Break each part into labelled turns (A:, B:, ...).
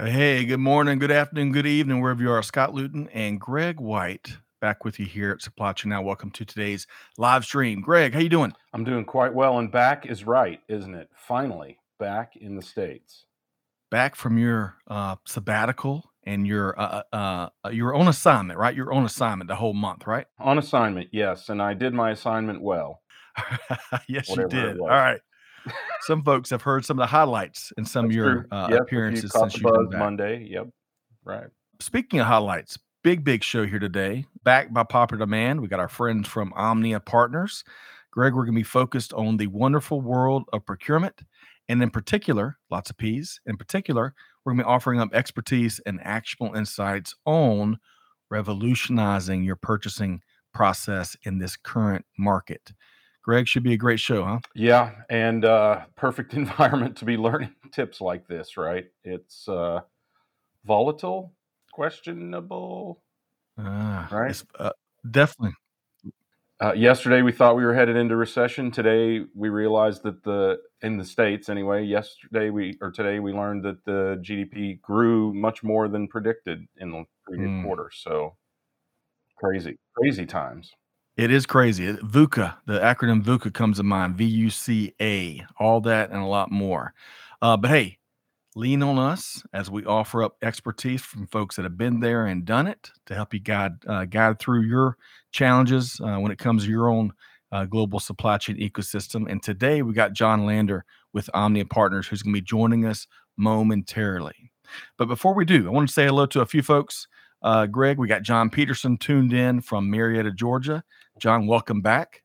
A: Hey, good morning, good afternoon, good evening, wherever you are. Scott Luton and Greg White back with you here at Supply Chain Now. Welcome to today's live stream. Greg, how you doing?
B: I'm doing quite well, and back is right, isn't it? Finally, back in the states.
A: Back from your uh, sabbatical and your uh, uh, uh your own assignment, right? Your own assignment the whole month, right?
B: On assignment, yes, and I did my assignment well.
A: yes, you did. All right some folks have heard some of the highlights in some That's of your uh, yep, appearances
B: you since you've been back. Monday. Yep, right.
A: Speaking of highlights, big big show here today. Back by popular demand, we got our friends from Omnia Partners. Greg, we're going to be focused on the wonderful world of procurement, and in particular, lots of P's. In particular, we're going to be offering up expertise and actionable insights on revolutionizing your purchasing process in this current market. Greg should be a great show, huh?
B: Yeah, and uh, perfect environment to be learning tips like this, right? It's uh, volatile, questionable,
A: uh, right? Uh, definitely.
B: Uh, yesterday we thought we were headed into recession. Today we realized that the in the states anyway. Yesterday we or today we learned that the GDP grew much more than predicted in the previous mm. quarter. So crazy, crazy times.
A: It is crazy. VUCA, the acronym VUCA comes to mind. V U C A, all that and a lot more. Uh, but hey, lean on us as we offer up expertise from folks that have been there and done it to help you guide uh, guide through your challenges uh, when it comes to your own uh, global supply chain ecosystem. And today we got John Lander with Omnia Partners, who's going to be joining us momentarily. But before we do, I want to say hello to a few folks. Uh, Greg, we got John Peterson tuned in from Marietta, Georgia. John, welcome back.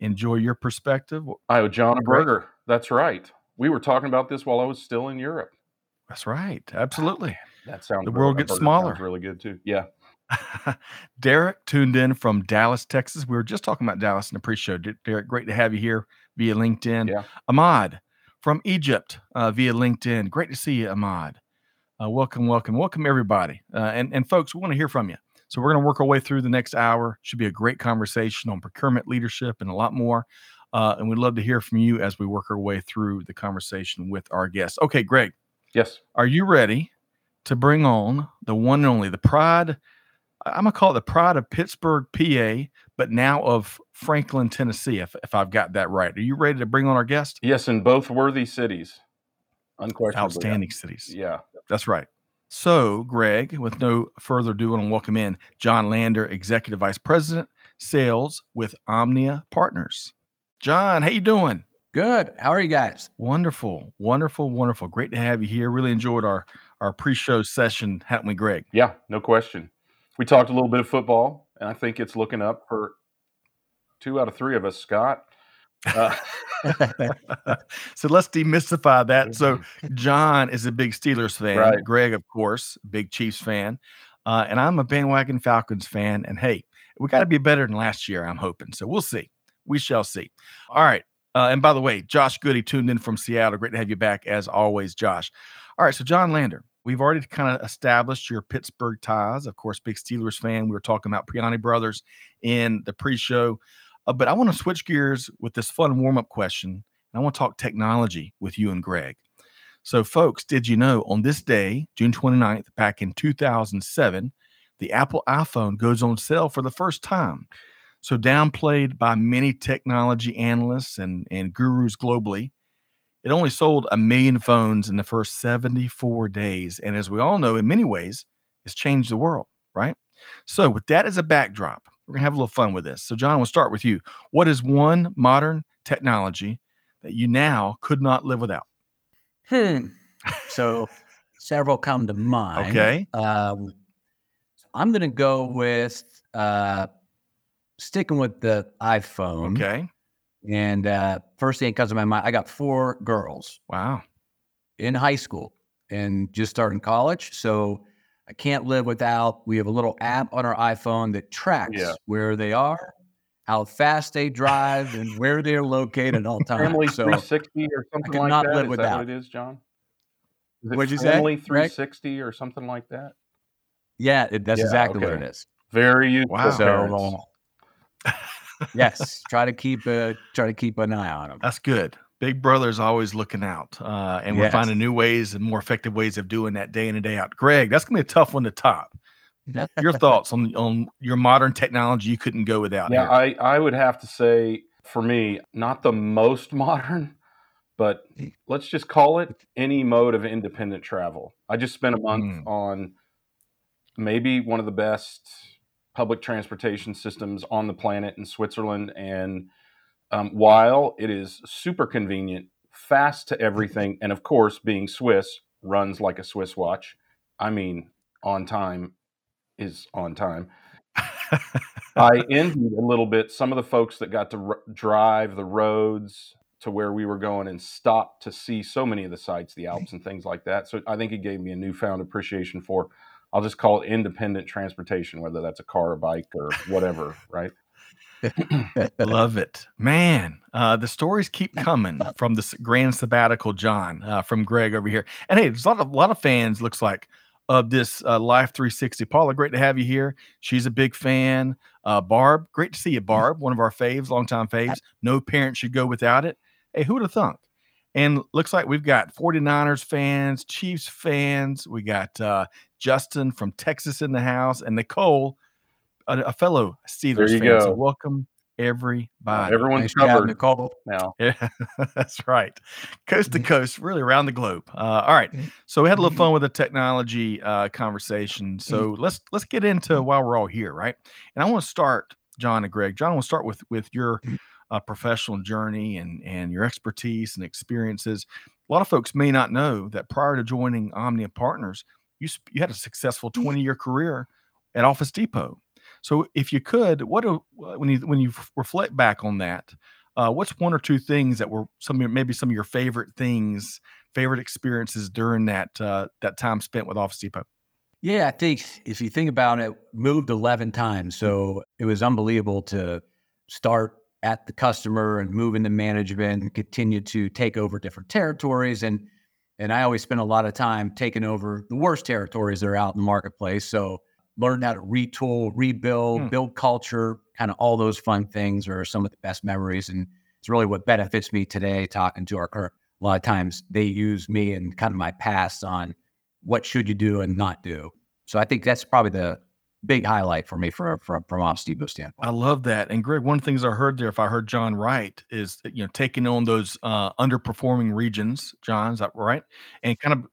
A: Enjoy your perspective.
B: I owe John a burger. That's right. We were talking about this while I was still in Europe.
A: That's right. Absolutely.
B: Oh, that sounds
A: the world gets smaller.
B: really good too. Yeah.
A: Derek tuned in from Dallas, Texas. We were just talking about Dallas in the pre-show. Derek, great to have you here via LinkedIn.
B: Yeah.
A: Ahmad from Egypt uh, via LinkedIn. Great to see you, Ahmad. Uh, welcome, welcome, welcome everybody. Uh, and and folks, we want to hear from you. So we're going to work our way through the next hour. Should be a great conversation on procurement leadership and a lot more. Uh, and we'd love to hear from you as we work our way through the conversation with our guests. Okay, Greg.
B: Yes.
A: Are you ready to bring on the one and only, the pride? I'm gonna call it the pride of Pittsburgh, PA, but now of Franklin, Tennessee. If, if I've got that right, are you ready to bring on our guest?
B: Yes, in both worthy cities,
A: unquestionably. Outstanding cities.
B: Yeah,
A: that's right. So, Greg, with no further ado, I want to welcome in John Lander, Executive Vice President, Sales with Omnia Partners. John, how you doing?
C: Good. How are you guys?
A: Wonderful, wonderful, wonderful. Great to have you here. Really enjoyed our our pre-show session, haven't we, Greg?
B: Yeah, no question. We talked a little bit of football, and I think it's looking up for two out of three of us. Scott, uh,
A: so let's demystify that. So John is a big Steelers fan.
B: Right.
A: Greg, of course, big Chiefs fan, uh, and I'm a bandwagon Falcons fan. And hey, we got to be better than last year. I'm hoping. So we'll see. We shall see. All right. Uh, and by the way, Josh Goody tuned in from Seattle. Great to have you back as always, Josh. All right. So John Lander, we've already kind of established your Pittsburgh ties. Of course, big Steelers fan. We were talking about Primanti Brothers in the pre-show. Uh, but I want to switch gears with this fun warm up question. And I want to talk technology with you and Greg. So, folks, did you know on this day, June 29th, back in 2007, the Apple iPhone goes on sale for the first time? So, downplayed by many technology analysts and, and gurus globally, it only sold a million phones in the first 74 days. And as we all know, in many ways, it's changed the world, right? So, with that as a backdrop, we're gonna have a little fun with this. So, John, we'll start with you. What is one modern technology that you now could not live without?
C: Hmm. So, several come to mind.
A: Okay.
C: Um, I'm gonna go with uh, sticking with the iPhone.
A: Okay.
C: And uh, first thing that comes to my mind, I got four girls.
A: Wow.
C: In high school, and just starting college. So I can't live without. We have a little app on our iPhone that tracks
B: Yeah.
C: where they are, how fast they drive, and where they're located at all times.
B: Family
C: so
B: 360 or something
C: could
B: like
C: not
B: that.
C: live
B: Is
C: without.
B: that what it is, John? Is it
C: What'd you say,
B: Family
C: Greg?
B: 360 or something like that?
C: yeah, it, that's
B: Yeah,
C: exactly what it is.
B: Very useful.
A: Wow.
C: So yes, try to keep uh, try to keep an eye on them.
A: That's good. Big Brother's always looking out, uh, and we're finding new ways and more effective ways of doing that day in and day out. Greg, that's gonna be a tough one to top. Your thoughts on on your modern technology you couldn't go without?
B: Yeah,
A: here.
B: I, I would have to say for me, not the most modern, but let's just call it any mode of independent travel. I just spent a month
A: Mm.
B: on maybe one of the best public transportation systems on the planet in Switzerland. And um, while it is super convenient, fast to everything, and of course, being Swiss, runs like a Swiss watch. I mean, on time is on time. I envied a little bit some of the folks that got to r- drive the roads to where we were going and stop to see so many of the sites, the Alps and things like that. So I think it gave me a newfound appreciation for, I'll just call it independent transportation, whether that's a car, a bike, or whatever, right?
A: Love it, man. Uh, the stories keep coming from this grand sabbatical, John, uh, from Greg over here. And hey, there's a lot of, lot of fans. Looks like of this uh, Life 360. Paula, great to have you here. She's a big fan. Uh, Barb, great to see you, Barb. One of our faves, longtime faves. No parent should go without it. Hey, who would have thunk? And looks like we've got 49ers fans, Chiefs fans. We got uh, Justin from Texas in the house, and Nicole, a, a fellow Steelers
B: you
A: fan. So welcome everybody.
B: Everyone's
C: Nice
B: covered now.
A: Yeah, that's right. Coast to coast, really around the globe. Uh, all right.
C: Mhm.
A: So we had a little fun with the technology uh, conversation. So let's let's get into why we're all here, right? And I want to start, John and Greg. John, I want to start with with your uh, professional journey and and your expertise and experiences. A lot of folks may not know that prior to joining Omnia Partners, you sp- you had a successful twenty year career at Office Depot. So if you could, what do, when you when you reflect back on that, uh, what's one or two things that were some of your, maybe some of your favorite things, favorite experiences during that uh, that time spent with Office Depot?
C: Yeah, I think if you think about it, moved 11 times. So it was unbelievable to start at the customer and move into management and continue to take over different territories. And and I always spend a lot of time taking over the worst territories that are out in the marketplace. So learn how to retool, rebuild,
A: Hmm.
C: build culture, kind of all those fun things are some of the best memories. And it's really what benefits me today talking to our current. A lot of times they use me and kind of my past on what should you do and not do. So I think that's probably the big highlight for me from from from Office Depot standpoint.
A: I love that. And Greg, one of the things I heard there, if I heard John right, is you know taking on those uh, underperforming regions. John, is that right? And kind of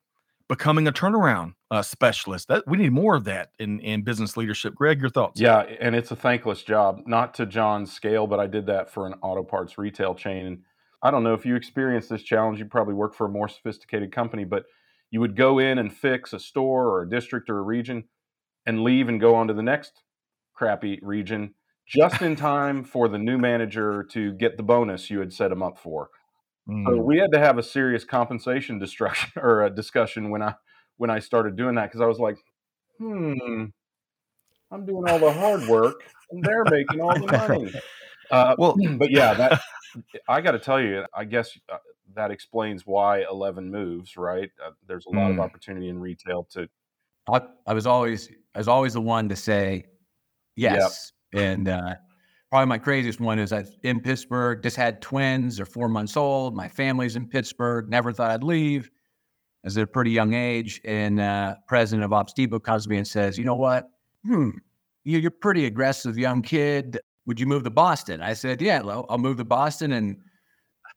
A: becoming a turnaround uh, specialist. That we need more of that in in business leadership. Greg, your thoughts?
B: Yeah, and it's a thankless job, not to John's scale, but I did that for an auto parts retail chain. And I don't know if you experienced this challenge, you probably work for a more sophisticated company, but you would go in and fix a store or a district or a region and leave and go on to the next crappy region just in time for the new manager to get the bonus you had set him up for. So
A: Mm.
B: we had to have a serious compensation destruction or a discussion when I when I started doing that because I was like, hmm, I'm doing all the hard work and they're making all the money. Uh,
A: Well-
B: but yeah, that I got to tell you, I guess uh, that explains why 11 moves. Right? Uh, there's a lot of
A: Mm.
B: opportunity in retail to
C: I, I was always I was always the one to say yes. And uh, probably my craziest one is I in Pittsburgh, just had twins, they're four months old. My family's in Pittsburgh, never thought I'd leave. I was at a pretty young age, and uh, president of Ops Depot comes to me and says, "You know what? Hmm, you- you're pretty aggressive young kid. Would you move to Boston?" I said, "Yeah, I'll move to Boston." And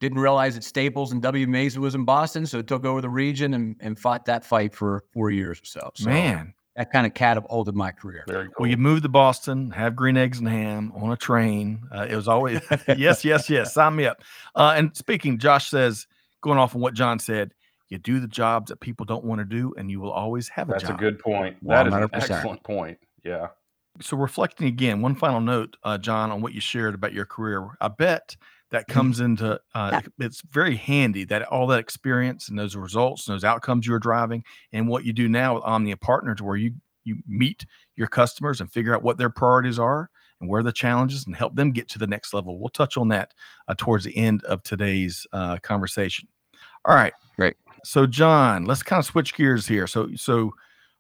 C: didn't realize that Staples and W.B. Mason was in Boston, so it took over the region and, and fought that fight for four years or so. So
A: Man,
C: that kind of catapulted my career.
B: very cool.
A: well, you moved to Boston, have green eggs and ham on a train. Uh, it was always yes, yes, yes. Sign me up. Uh, and speaking, Josh says, going off on what John said, you do the jobs that people don't want to do, and you will always have a
B: That's a good point. That is an
C: 100%.
B: excellent point. Yeah.
A: So reflecting again, one final note, uh, John, on what you shared about your career. I bet that comes into uh, it's very handy that all that experience and those results and those outcomes you're driving and what you do now with Omnia Partners where you you meet your customers and figure out what their priorities are and where the challenges and help them get to the next level. We'll touch on that uh, towards the end of today's uh, conversation. All right,
C: great.
A: So John, let's kind of switch gears here. So so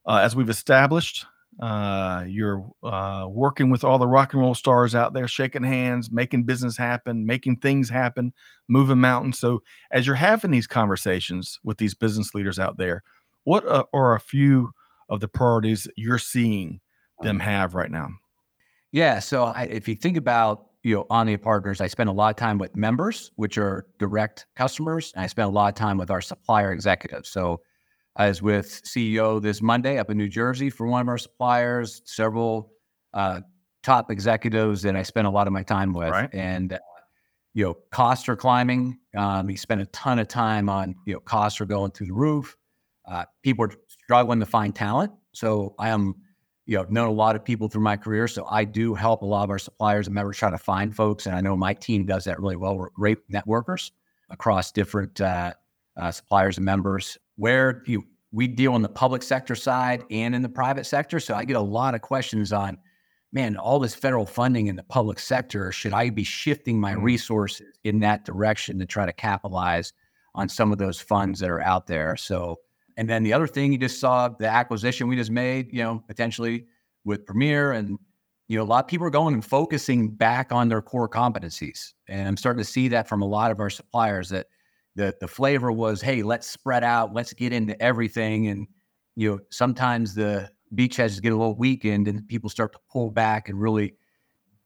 A: uh, as we've established, uh, you're uh, working with all the rock and roll stars out there, shaking hands, making business happen, making things happen, moving mountains. So, as you're having these conversations with these business leaders out there, what uh, are a few of the priorities you're seeing them have right now?
C: Yeah. So, I, if you think about you know Omnia Partners, I spend a lot of time with members, which are direct customers, and I spend a lot of time with our supplier executives. So I was with CEO this Monday up in New Jersey for one of our suppliers, several uh, top executives that I spent a lot of my time with.
A: Right.
C: And, uh, you know, costs are climbing. Um, he spent a ton of time on, you know, costs are going through the roof. Uh, people are struggling to find talent. So I am, you know, known a lot of people through my career. So I do help a lot of our suppliers and members try to find folks. And I know my team does that really well. We're great networkers across different uh, uh, suppliers and members where you we deal in the public sector side and in the private sector. So I get a lot of questions on, man, all this federal funding in the public sector. Should I be shifting my mm-hmm. resources in that direction to try to capitalize on some of those funds that are out there? So, and then the other thing you just saw the acquisition we just made, you know, potentially with Premier and you know, a lot of people are going and focusing back on their core competencies. And I'm starting to see that from a lot of our suppliers that the the flavor was, hey, let's spread out, let's get into everything, and you know, sometimes the beachheads get a little weakened, and people start to pull back and really.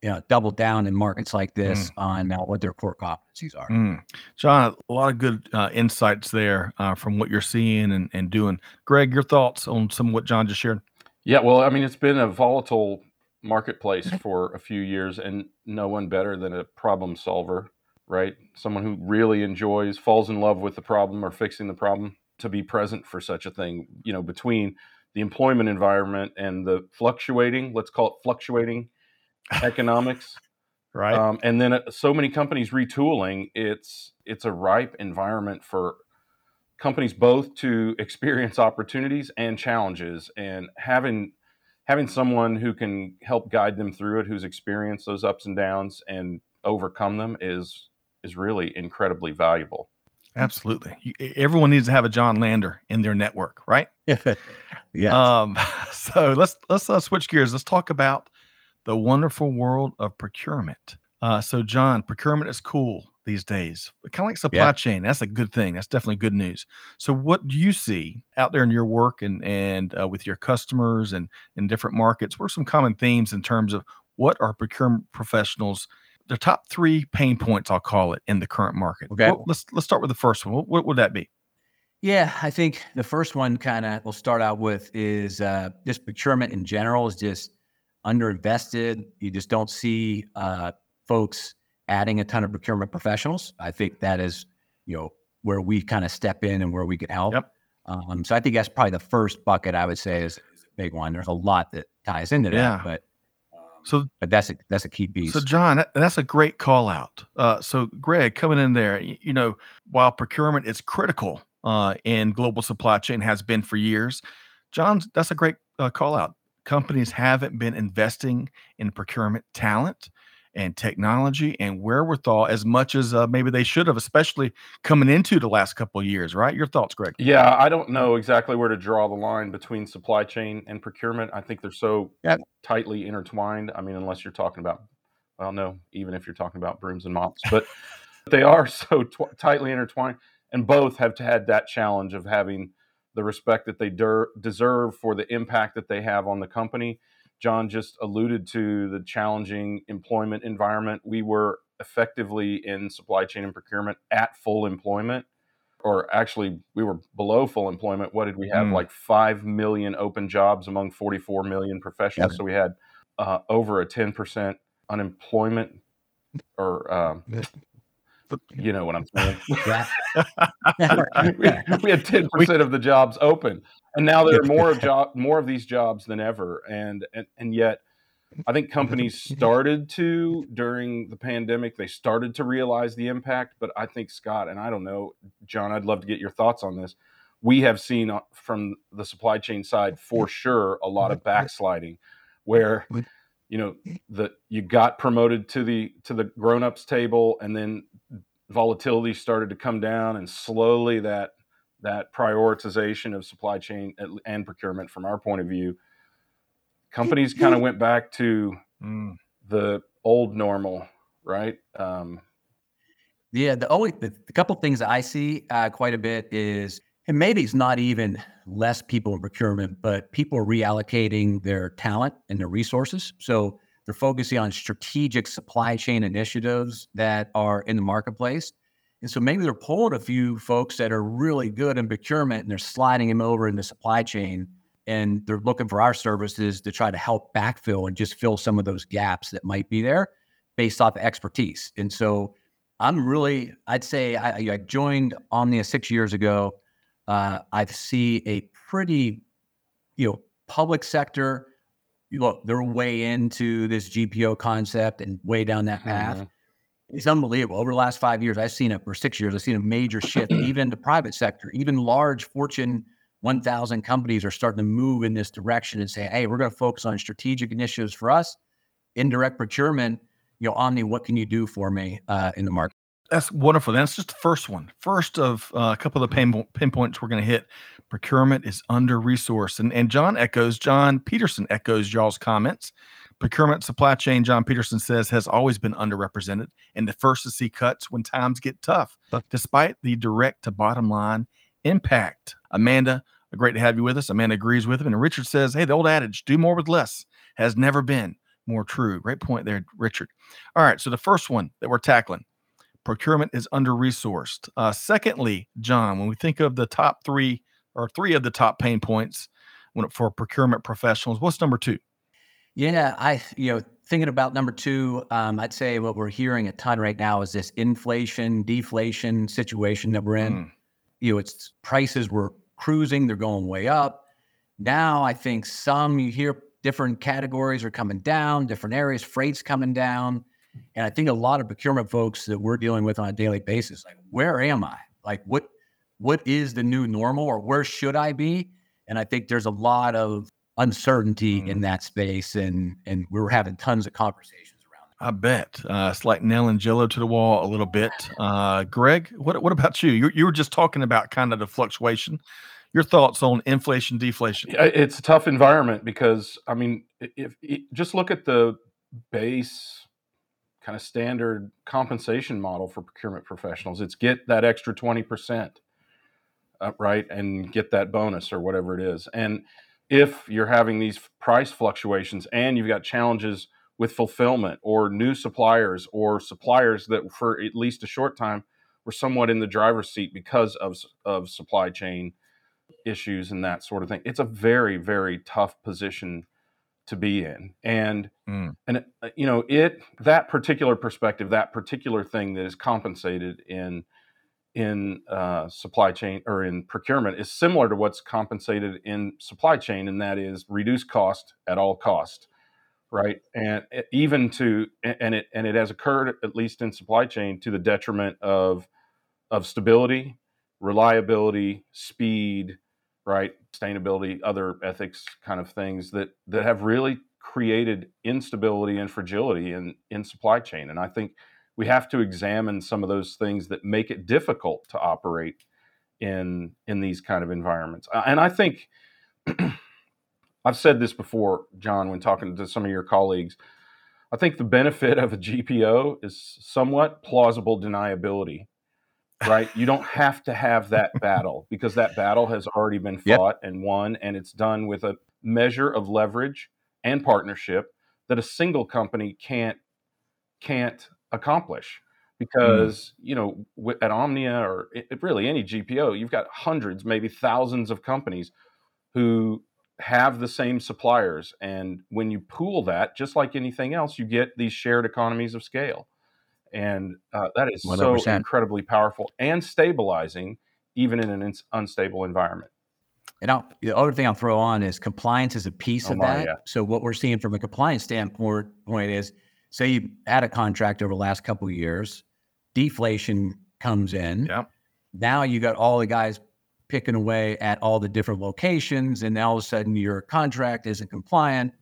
C: You know, double down in markets like this mm. on uh, what their core competencies are.
A: Mm. John, a lot of good uh, insights there uh, from what you're seeing and, and doing. Greg, your thoughts on some of what John just shared?
B: Yeah, well, I mean, it's been a volatile marketplace for a few years, and no one better than a problem solver right? Someone who really enjoys, falls in love with the problem or fixing the problem to be present for such a thing, you know, between the employment environment and the fluctuating, let's call it fluctuating economics.
A: right.
B: Um, and then uh, so many companies retooling, it's it's a ripe environment for companies both to experience opportunities and challenges and having having someone who can help guide them through it who's experienced those ups and downs and overcome them is is really incredibly valuable.
A: Absolutely. Everyone needs to have a John Lander in their network, right?
C: yeah. Um,
A: so let's let's uh, switch gears. Let's talk about the wonderful world of procurement. Uh, so, John, procurement is cool these days, kind of like supply yeah. chain. That's a good thing. That's definitely good news. So, what do you see out there in your work and and uh, with your customers and in different markets? What are some common themes in terms of what are procurement professionals the top three pain points, I'll call it, in the current market.
C: Okay.
A: Well, let's let's start with the first one. What, what would that be?
C: Yeah, I think the first one kind of we'll start out with is uh, just procurement in general is just underinvested. You just don't see uh, folks adding a ton of procurement professionals. I think that is, you know, where we kind of step in and where we can help.
A: Yep.
C: Um, so I think that's probably the first bucket I would say is, is a big one. There's a lot that ties into that, yeah. but so but that's a that's a key piece.
A: So John, that's a great call out. Uh, so Greg, coming in there, you, you know, while procurement is critical uh, in global supply chain, has been for years. John, that's a great uh, call out. Companies haven't been investing in procurement talent and technology and wherewithal as much as uh, maybe they should have, especially coming into the last couple of years, right? Your thoughts, Greg?
B: Yeah, I don't know exactly where to draw the line between supply chain and procurement. I think they're so yep. tightly intertwined. I mean, unless you're talking about, well, no, even if you're talking about brooms and mops, but they are so tw- tightly intertwined, and both have had that challenge of having the respect that they der- deserve for the impact that they have on the company John just alluded to the challenging employment environment. We were effectively in supply chain and procurement at full employment, or actually, we were below full employment. What did we have? Mm. Like 5 million open jobs among 44 million professionals. Yep. So we had uh, over a 10% unemployment or um, you know what I'm saying. we, we, had 10% of the jobs open, and now there are more of job, more of these jobs than ever, and and, and yet I think companies started to during the pandemic. They started to realize the impact, but I think Scott and I don't know, John. I'd love to get your thoughts on this. We have seen uh, from the supply chain side for sure a lot of backsliding, where you know the you got promoted to the to the grown ups table, and then volatility started to come down, and slowly that that prioritization of supply chain and procurement from our point of view companies kind of went back to mm. the old normal, right? Um,
C: yeah, the only the, the couple things I see uh, quite a bit is, and maybe it's not even less people in procurement, but people are reallocating their talent and their resources. So they're focusing on strategic supply chain initiatives that are in the marketplace. And so maybe they're pulling a few folks that are really good in procurement and they're sliding them over in the supply chain and they're looking for our services to try to help backfill and just fill some of those gaps that might be there based off of expertise. And so I'm really, I'd say I, I joined Omnia six years ago. Uh, I see a pretty, you know, public sector. Look, they're way into this GPO concept and way down that path. Mm-hmm. It's unbelievable. Over the last five years, I've seen it, for six years, I've seen a major shift, even in the private sector, even large Fortune 1,000 companies are starting to move in this direction and say, hey, we're going to focus on strategic initiatives for us, indirect procurement. You know, Omnia, what can you do for me uh, in the market?
A: That's wonderful. That's just the first one. First of uh, a couple of the pain, pinpoints we're going to hit. Procurement is under resourced, and and John echoes. John Peterson echoes y'all's comments. Procurement supply chain, John Peterson says, has always been underrepresented and the first to see cuts when times get tough, despite the direct to bottom line impact. Amanda, great to have you with us. Amanda agrees with him. And Richard says, hey, the old adage, do more with less, has never been more true. Great point there, Richard. All right. So the first one that we're tackling procurement is under resourced. Uh, secondly, John, when we think of the top three or three of the top pain points when, for procurement professionals, what's number two?
C: Yeah, I, you know, thinking about number two, um, I'd say what we're hearing a ton right now is this inflation, deflation situation that we're in. Mm you know, its prices were cruising, they're going way up. Now I think some you hear different categories are coming down, different areas, freight's coming down. And I think a lot of procurement folks that we're dealing with on a daily basis, like, where am I? Like what what is the new normal or where should I be? And I think there's a lot of uncertainty mm. in that space and and we're having tons of conversations around. That.
A: I bet uh, it's like nailing Jello to the wall a little bit. Uh, Greg, what what about you? you? You were just talking about kind of the fluctuation. Your thoughts on inflation, deflation?
B: It's a tough environment because I mean, if, if just look at the base kind of standard compensation model for procurement professionals, it's get that extra twenty percent, uh, right, and get that bonus or whatever it is. And if you're having these price fluctuations and you've got challenges with fulfillment or new suppliers or suppliers that for at least a short time were somewhat in the driver's seat because of, of supply chain issues and that sort of thing. It's a very, very tough position to be in. And, mm. and uh, you know, it, that particular perspective, that particular thing that is compensated in, in uh, supply chain or in procurement is similar to what's compensated in supply chain, and that is reduce cost at all cost right? And even to and it and it has occurred at least in supply chain to the detriment of of stability, reliability, speed, right? Sustainability, other ethics kind of things that that have really created instability and fragility in in supply chain. And I think we have to examine some of those things that make it difficult to operate in in these kind of environments. And I think I've said this before, John, when talking to some of your colleagues. I think the benefit of a GPO is somewhat plausible deniability, right? you don't have to have that battle because that battle has already been fought yep. and won, and it's done with a measure of leverage and partnership that a single company can't can't accomplish hmm. because mm. you know at omnia or really any gpo you've got hundreds maybe thousands of companies who have the same suppliers. And when you pool that, just like anything else, you get these shared economies of scale. And uh, that is 100%. so incredibly powerful and stabilizing, even in an unstable environment.
C: And I'll, the other thing I'll throw on is compliance is a piece
B: Oh
C: of
B: my,
C: that.
B: yeah.
C: So what we're seeing from a compliance standpoint point is, say you had a contract over the last couple of years, deflation comes in.
A: Yep.
C: Now you got all the guys picking away at all the different locations, and now all of a sudden your contract isn't compliant.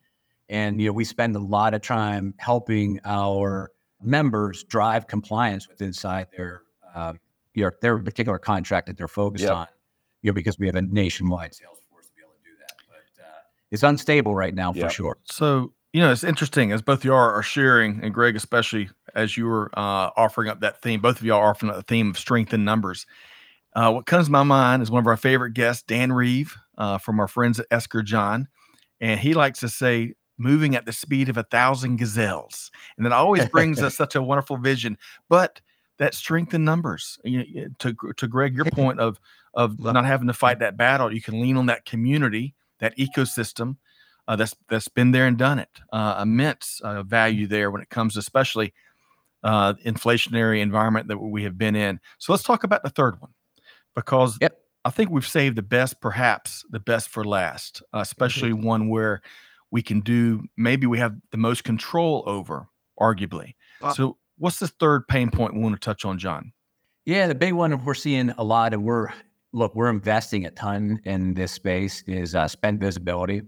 C: And you know we spend a lot of time helping our members drive compliance with inside their um, your their particular contract that they're focused
B: Yep.
C: on. You know because we have a nationwide sales force to be able to do that, but uh, it's unstable right now for sure.
A: So, you know, it's interesting as both y'all are sharing, and Greg, especially as you were uh, offering up that theme, both of y'all are offering up the theme of strength in numbers. Uh, what comes to my mind is one of our favorite guests, Dan Reeve, uh, from our friends at Esker John. And he likes to say, moving at the speed of a thousand gazelles. And that always brings us such a wonderful vision. But that strength in numbers, you know, to, to Greg, your point of, of not having to fight that battle, you can lean on that community, that ecosystem uh, that's that's been there and done it. Uh, immense uh, value there when it comes, especially uh, inflationary environment that we have been in. So let's talk about the third one, because
C: Yep.
A: I think we've saved the best, perhaps the best for last, uh, especially one where we can do maybe we have the most control over, arguably. So what's the third pain point we want to touch on, John?
C: Yeah, the big one we're seeing a lot, and we're look, we're investing a ton in this space is uh, spend visibility.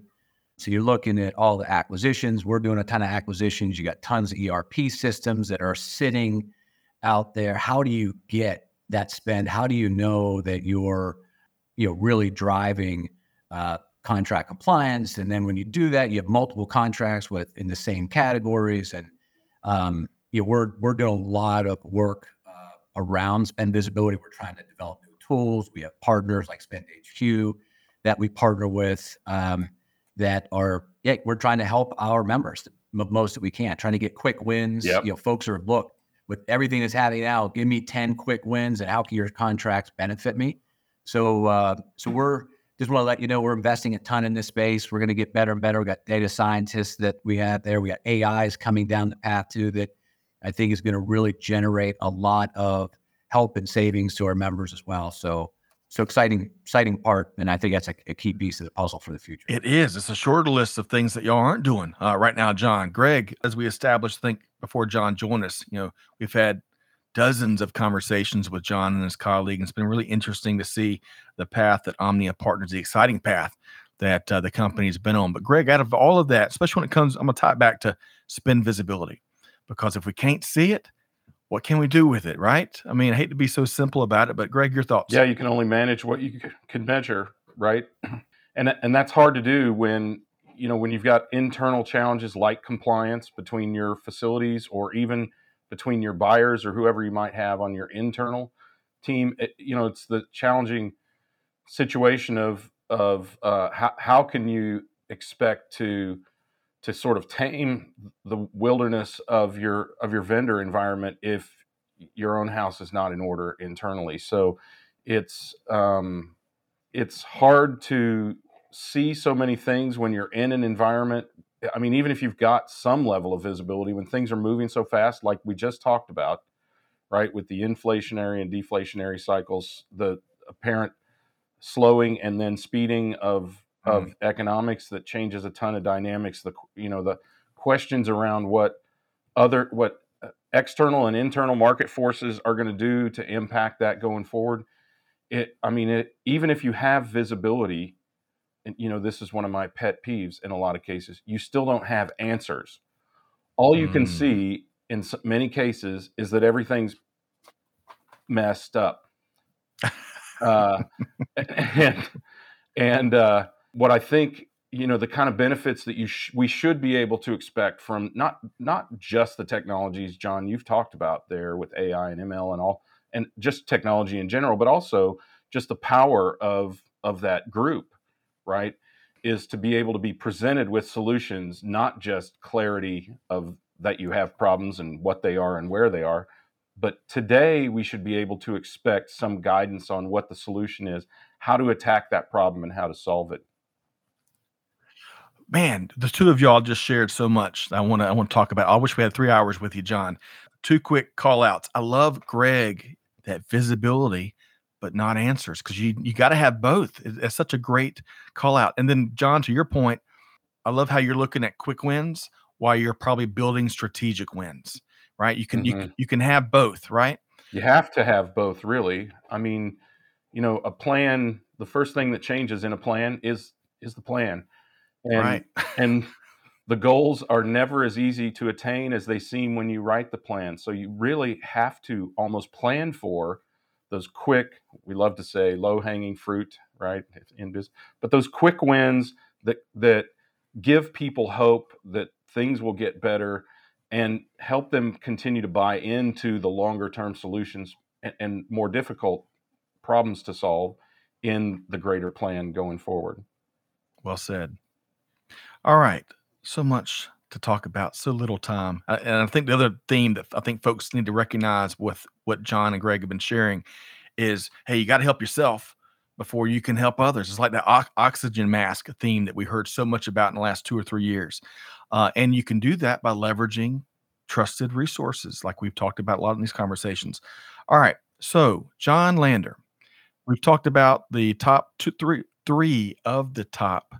C: So you're looking at all the acquisitions. We're doing a ton of acquisitions. You got tons of ERP systems that are sitting out there. How do you get that spend? How do you know that you're, you know, really driving uh, contract compliance? And then when you do that, you have multiple contracts with in the same categories, and um, you know, we're we're doing a lot of work uh, around spend visibility. We're trying to develop new tools. We have partners like Spend HQ that we partner with um, that are yeah, we're trying to help our members the most that we can, trying to get quick wins.
B: Yep.
C: You know, folks are look with everything that's happening now. Give me ten quick wins, and how can your contracts benefit me? So, uh, so we're just want to let you know we're investing a ton in this space. We're going to get better and better. We got data scientists that we have there. We got AIs coming down the path too that I think is going to really generate a lot of help and savings to our members as well. So, so exciting, exciting part, and I think that's a, a key piece of the puzzle for the future.
A: It is. It's a shorter list of things that y'all aren't doing uh, right now, John. Greg, as we established, I think before John joined us, you know, we've had dozens of conversations with John and his colleague. And it's been really interesting to see the path that Omnia partners, the exciting path that uh, the company's been on. But Greg, out of all of that, especially when it comes, I'm going to tie it back to spend visibility, because if we can't see it, what can we do with it, right? I mean, I hate to be so simple about it, but Greg, your thoughts?
B: Yeah, you can only manage what you can measure, right? And and that's hard to do when you know when you've got internal challenges like compliance between your facilities or even between your buyers or whoever you might have on your internal team. It, you know, it's the challenging situation of of uh, how how can you expect to to sort of tame the wilderness of your of your vendor environment if your own house is not in order internally. So it's um, it's hard to see so many things when you're in an environment. I mean, even if you've got some level of visibility, when things are moving so fast, like we just talked about, right, with the inflationary and deflationary cycles, the apparent slowing and then speeding of of economics that changes a ton of dynamics. The you know the questions around what other what uh, external and internal market forces are going to do to impact that going forward. It, I mean, it, even if you have visibility, and you know, this is one of my pet peeves in a lot of cases, you still don't have answers. All you can
A: Mm.
B: see in many cases is that everything's messed up. Uh, and and uh, what I think you know the kind of benefits that you sh- we should be able to expect from not not just the technologies John you've talked about there with AI and ML and all and just technology in general but also just the power of of that group right is to be able to be presented with solutions not just clarity of that you have problems and what they are and where they are but today we should be able to expect some guidance on what the solution is how to attack that problem and how to solve it
A: man, the two of y'all just shared so much. I want to I want to talk about. I wish we had three hours with you, John. Two quick call outs. I love Greg that visibility but not answers because you you got to have both. It- It's such a great call out. And then John, to your point, I love how you're looking at quick wins while you're probably building strategic wins. Right? You can you
B: Mhm.
A: can, you can have both. Right?
B: You have to have both, really. I mean, you know, a plan. The first thing that changes in a plan is is the plan, and
A: right.
B: and the goals are never as easy to attain as they seem when you write the plan. So you really have to almost plan for those quick. We love to say low hanging fruit, right? In business, but those quick wins that that give people hope that things will get better and help them continue to buy into the longer term solutions and, and more difficult problems to solve in the greater plan going forward.
A: Well said. All right. So much to talk about, so little time. And I think the other theme that I think folks need to recognize with what John and Greg have been sharing is hey, you got to help yourself before you can help others. It's like the ox- oxygen mask theme that we heard so much about in the last two or three years. Uh, and you can do that by leveraging trusted resources, like we've talked about a lot in these conversations. All right. So, John Lander, we've talked about the top two, three, three of the top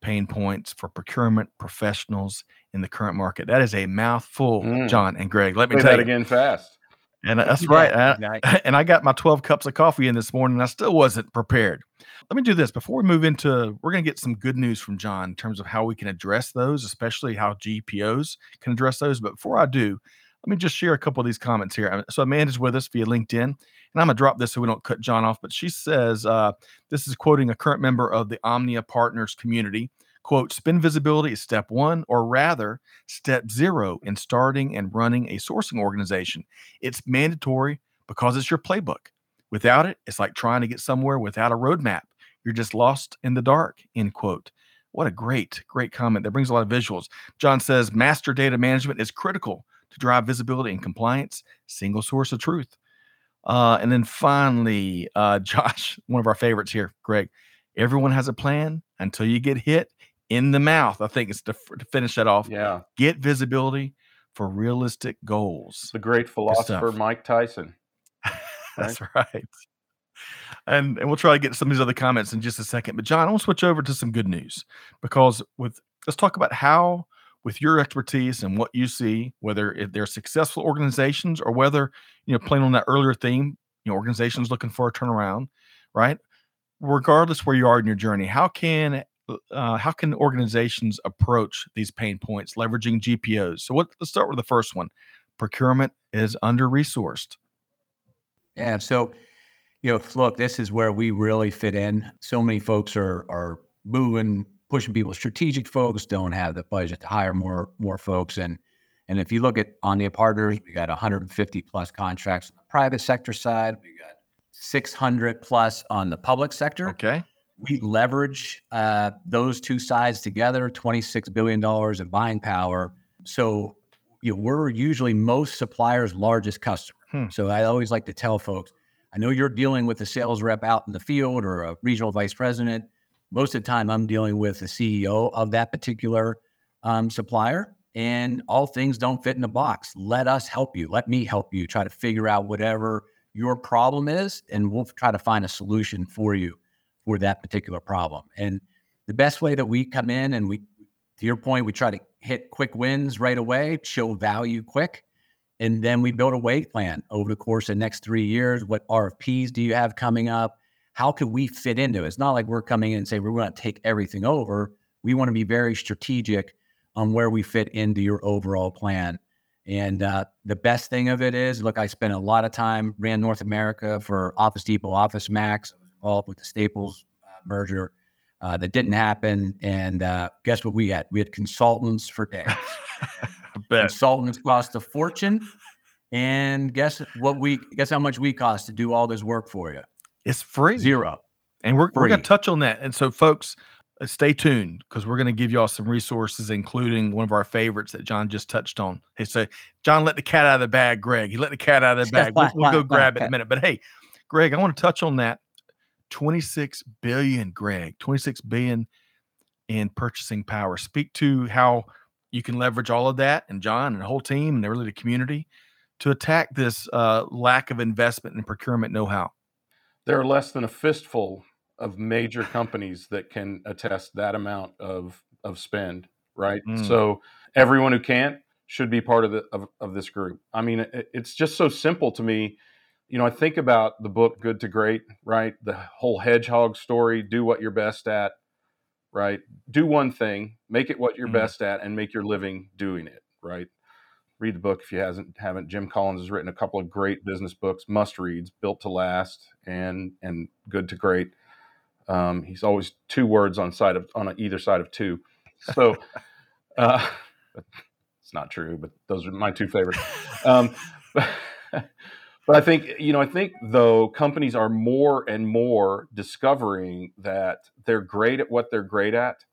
A: pain points for procurement professionals in the current market. That is a mouthful,
B: Mm.
A: John and Greg. Let me
B: Say
A: tell
B: that
A: you.
B: again fast.
A: And that's right. I- and I got my 12 cups of coffee in this morning I still wasn't prepared. Let me do this before we move into we're going to get some good news from John in terms of how we can address those, especially how GPOs can address those. But before I do, let me just share a couple of these comments here. So Amanda's with us via LinkedIn, and I'm gonna drop this so we don't cut John off. But she says uh, this is quoting a current member of the Omnia Partners community. Quote, spend visibility is step one, or rather, step zero in starting and running a sourcing organization. It's mandatory because it's your playbook. Without it, it's like trying to get somewhere without a roadmap. You're just lost in the dark. End quote. What a great, great comment. That brings a lot of visuals. John says master data management is critical to drive visibility and compliance, single source of truth. Uh, and then finally, uh, Josh, one of our favorites here, Greg. Everyone has a plan until you get hit in the mouth. I think it's to, to finish that off.
B: Yeah.
A: Get visibility for realistic goals.
B: The great philosopher. Mike Tyson.
A: That's right. And and we'll try to get some of these other comments in just a second. But John, I want to switch over to some good news because with let's talk about how with your expertise and what you see, whether they're successful organizations or whether, you know, playing on that earlier theme, you know, organizations looking for a turnaround, right? Regardless where you are in your journey, how can uh, how can organizations approach these pain points leveraging GPOs? So what let's start with the first one. Procurement is under resourced.
C: Yeah. So, you know, look, this is where we really fit in. So many folks are are moving, pushing people. Strategic folks don't have the budget to hire more more folks, and and if you look at Omnia partners, we got 150 plus contracts on the private sector side. We got 600 plus on the public sector.
A: Okay.
C: We leverage uh, those two sides together, $26 billion in buying power. So, you know, we're usually most suppliers' largest customer.
A: Hmm.
C: So I always like to tell folks, I know you're dealing with a sales rep out in the field or a regional vice president. Most of the time, I'm dealing with the CEO of that particular um, supplier, and all things don't fit in a box. Let us help you. Let me help you try to figure out whatever your problem is, and we'll try to find a solution for you for that particular problem. And the best way that we come in and we, to your point, we try to hit quick wins right away, show value quick. And then we build a weight plan over the course of the next three years. What RFPs do you have coming up? How could we fit into it? It's not like we're coming in and say we're going to take everything over. We want to be very strategic on where we fit into your overall plan. And uh, the best thing of it is, look, I spent a lot of time ran North America for Office Depot, Office Max, all with the Staples uh, merger. Uh, that didn't happen. And uh, guess what we had? We had consultants for days. Consultants cost a fortune. And guess what we guess how much we cost to do all this work for you?
A: It's free.
C: Zero.
A: And we're, we're going to touch on that. And so, folks, uh, stay tuned because we're going to give y'all some resources, including one of our favorites that John just touched on. He said, John let the cat out of the bag, Greg. He let the cat out of the bag. We'll, we'll go grab it in a minute. But hey, Greg, I want to touch on that. 26 billion, Greg, 26 billion in purchasing power. Speak to how you can leverage all of that and John and the whole team and really the community to attack this uh, lack of investment and procurement know how.
B: There are less than a fistful of major companies that can attest that amount of of spend, right? Mm. So everyone who can't should be part of the of, of this group. I mean, it, it's just so simple to me. You know, I think about the book Good to Great, right? The whole hedgehog story, do what you're best at, right? Do one thing, make it what you're mm. best at and make your living doing it, right? Read the book if you hasn't haven't. Jim Collins has written a couple of great business books, must reads, Built to Last and and Good to Great um, he's always two words on side of on either side of two. So uh, it's not true, but those are my two favorites. Um, but, but I think you know, I think though companies are more and more discovering that they're great at what they're great at.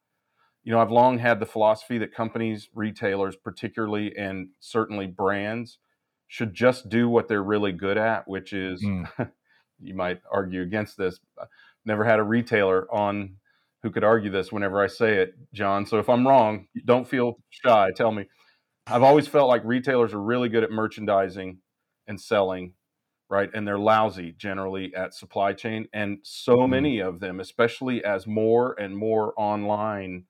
B: You know, I've long had the philosophy that companies, retailers, particularly, and certainly brands, should just do what they're really good at, which is. Mm. you might argue against this never had a retailer on who could argue this whenever I say it, John. So if I'm wrong, don't feel shy. Tell me. I've always felt like retailers are really good at merchandising and selling, right? And they're lousy generally at supply chain. And so mm-hmm. many of them, especially as more and more online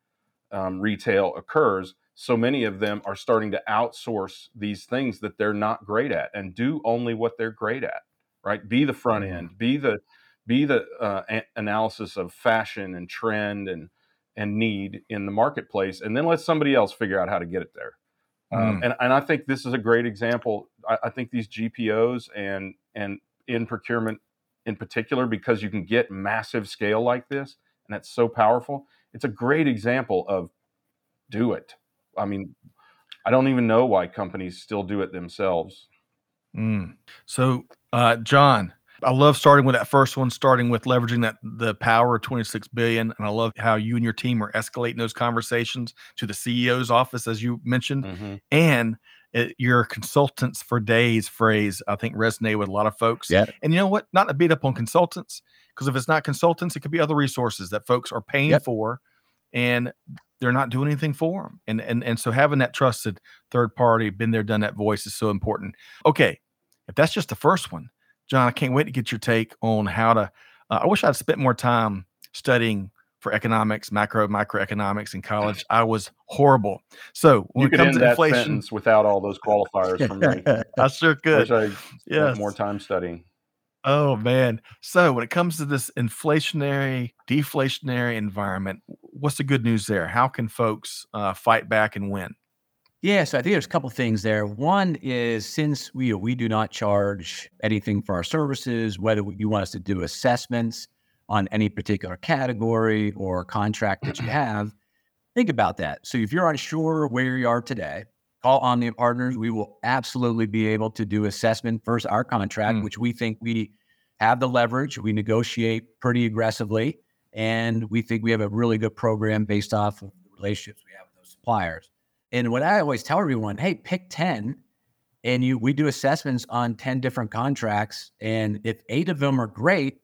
B: um, retail occurs, so many of them are starting to outsource these things that they're not great at and do only what they're great at, right? Be the front mm-hmm. end, be the be the uh, a- analysis of fashion and trend and and need in the marketplace, and then let somebody else figure out how to get it there. Um, mm. Um, and, and I think this is a great example. I, I, think these GPOs and and in procurement in particular, because you can get massive scale like this, and that's so powerful. It's a great example of do it. I mean, I don't even know why companies still do it themselves.
A: Mm. So, uh, John, I love starting with that first one, starting with leveraging that the power of 26 billion. And I love how you and your team are escalating those conversations to the CEO's office, as you mentioned. Mm-hmm. And it, your consultants for days phrase, I think, resonate with a lot of folks.
C: Yeah.
A: And you know what? Not to beat up on consultants, because if it's not consultants, it could be other resources that folks are paying yep. for and they're not doing anything for them. And, and, and so having that trusted third party, been there, done that voice is so important. Okay. If that's just the first one, John, I can't wait to get your take on how to. Uh, I wish I'd spent more time studying for economics, macro microeconomics in college. I was horrible. So
B: when you it comes to inflation, without all those qualifiers from me,
A: I sure could.
B: I yes. more time studying.
A: Oh man. So when it comes to this inflationary, deflationary environment, what's the good news there? How can folks uh, fight back and win?
C: Yeah, so I think there's a couple things there. One is since we we do not charge anything for our services, whether you want us to do assessments on any particular category or contract that you have, think about that. So if you're unsure where you are today, call Omnia Partners. We will absolutely be able to do assessment versus our contract, mm. which we think we have the leverage. We negotiate pretty aggressively, and we think we have a really good program based off of the relationships we have with those suppliers. And what I always tell everyone, hey, pick 10 and you we do assessments on 10 different contracts. And if eight of them are great,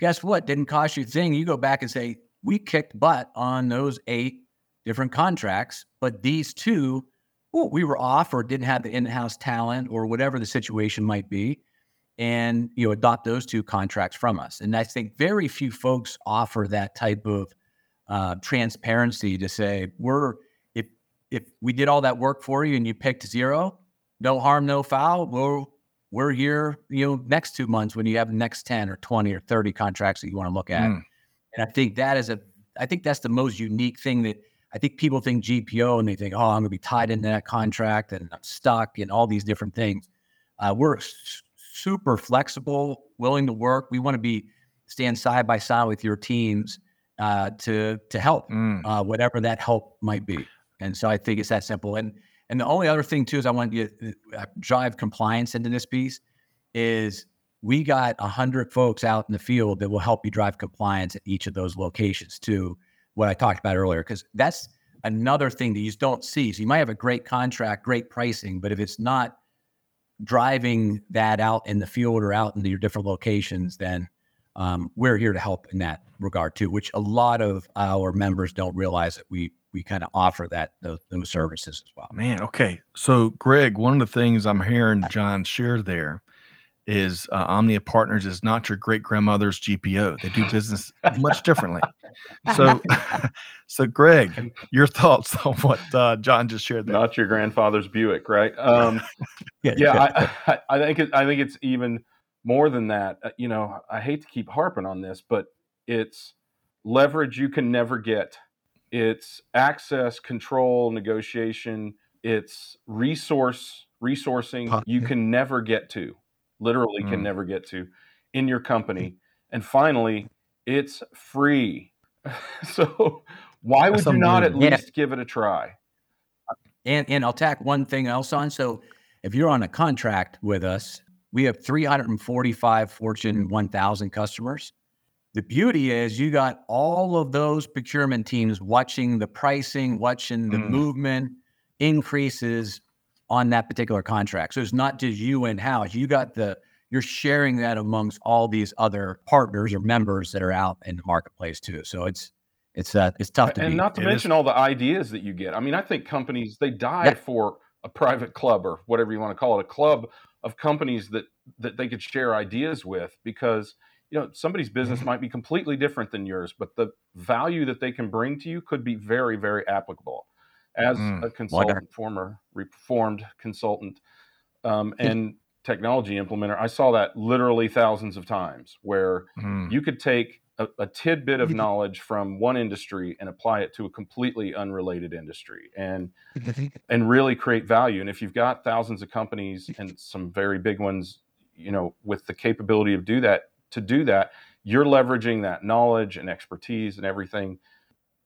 C: guess what? Didn't cost you a thing. You go back and say, we kicked butt on those eight different contracts, but these two, well, we were off or didn't have the in-house talent or whatever the situation might be. And you know, adopt those two contracts from us. And I think very few folks offer that type of uh, transparency to say we're if if we did all that work for you and you picked zero, no harm, no foul. We're we're here, you know, next two months when you have the next 10 or 20 or 30 contracts that you want to look at. Mm. And I think that is a I think that's the most unique thing that I think people think GPO and they think, oh, I'm going to be tied into that contract and I'm stuck and all these different things. Uh, we're s- super flexible, willing to work. We want to be stand side by side with your teams uh, to to help, mm. uh, whatever that help might be. And so I think it's that simple. And and the only other thing too is I want to uh, drive compliance into this piece is we got a hundred folks out in the field that will help you drive compliance at each of those locations to what I talked about earlier because that's another thing that you don't see. So you might have a great contract, great pricing, but if it's not driving that out in the field or out into your different locations, then um, we're here to help in that regard too. Which a lot of our members don't realize that we we kind of offer that those, those, services as well.
A: Man, okay. So, Greg, one of the things I'm hearing John share there is uh, Omnia Partners is not your great grandmother's GPO. They do business much differently. So, so Greg, your thoughts on what uh, John just shared? There.
B: Not your grandfather's Buick, right? Um, yeah, I, I, I, think it, I think it's even more than that. Uh, you know, I hate to keep harping on this, but it's leverage you can never get. It's access, control, negotiation. It's resource resourcing you can never get to literally mm. can never get to in your company. And finally, it's free. so why would you not at least give it a try?
C: And and I'll tack one thing else on. So if you're on a contract with us, we have 345 Fortune 1000 customers. The beauty is you got all of those procurement teams watching the pricing, watching the mm. movement increases on that particular contract. So it's not just you in house. You got the you're sharing that amongst all these other partners or members that are out in the marketplace too. So it's it's uh it's tough to
B: and
C: beat.
B: not to it mention is. all the ideas that you get. I mean, I think companies they die yeah. for a private club or whatever you want to call it, a club of companies that that they could share ideas with because you know somebody's business mm-hmm. might be completely different than yours, but the value that they can bring to you could be very very applicable as mm, a consultant, former reformed consultant, um, and technology implementer, I saw that literally thousands of times where mm. you could take a, a, tidbit of knowledge from one industry and apply it to a completely unrelated industry and and really create value. And if you've got thousands of companies and some very big ones, you know, with the capability of do that to do that, you're leveraging that knowledge and expertise and everything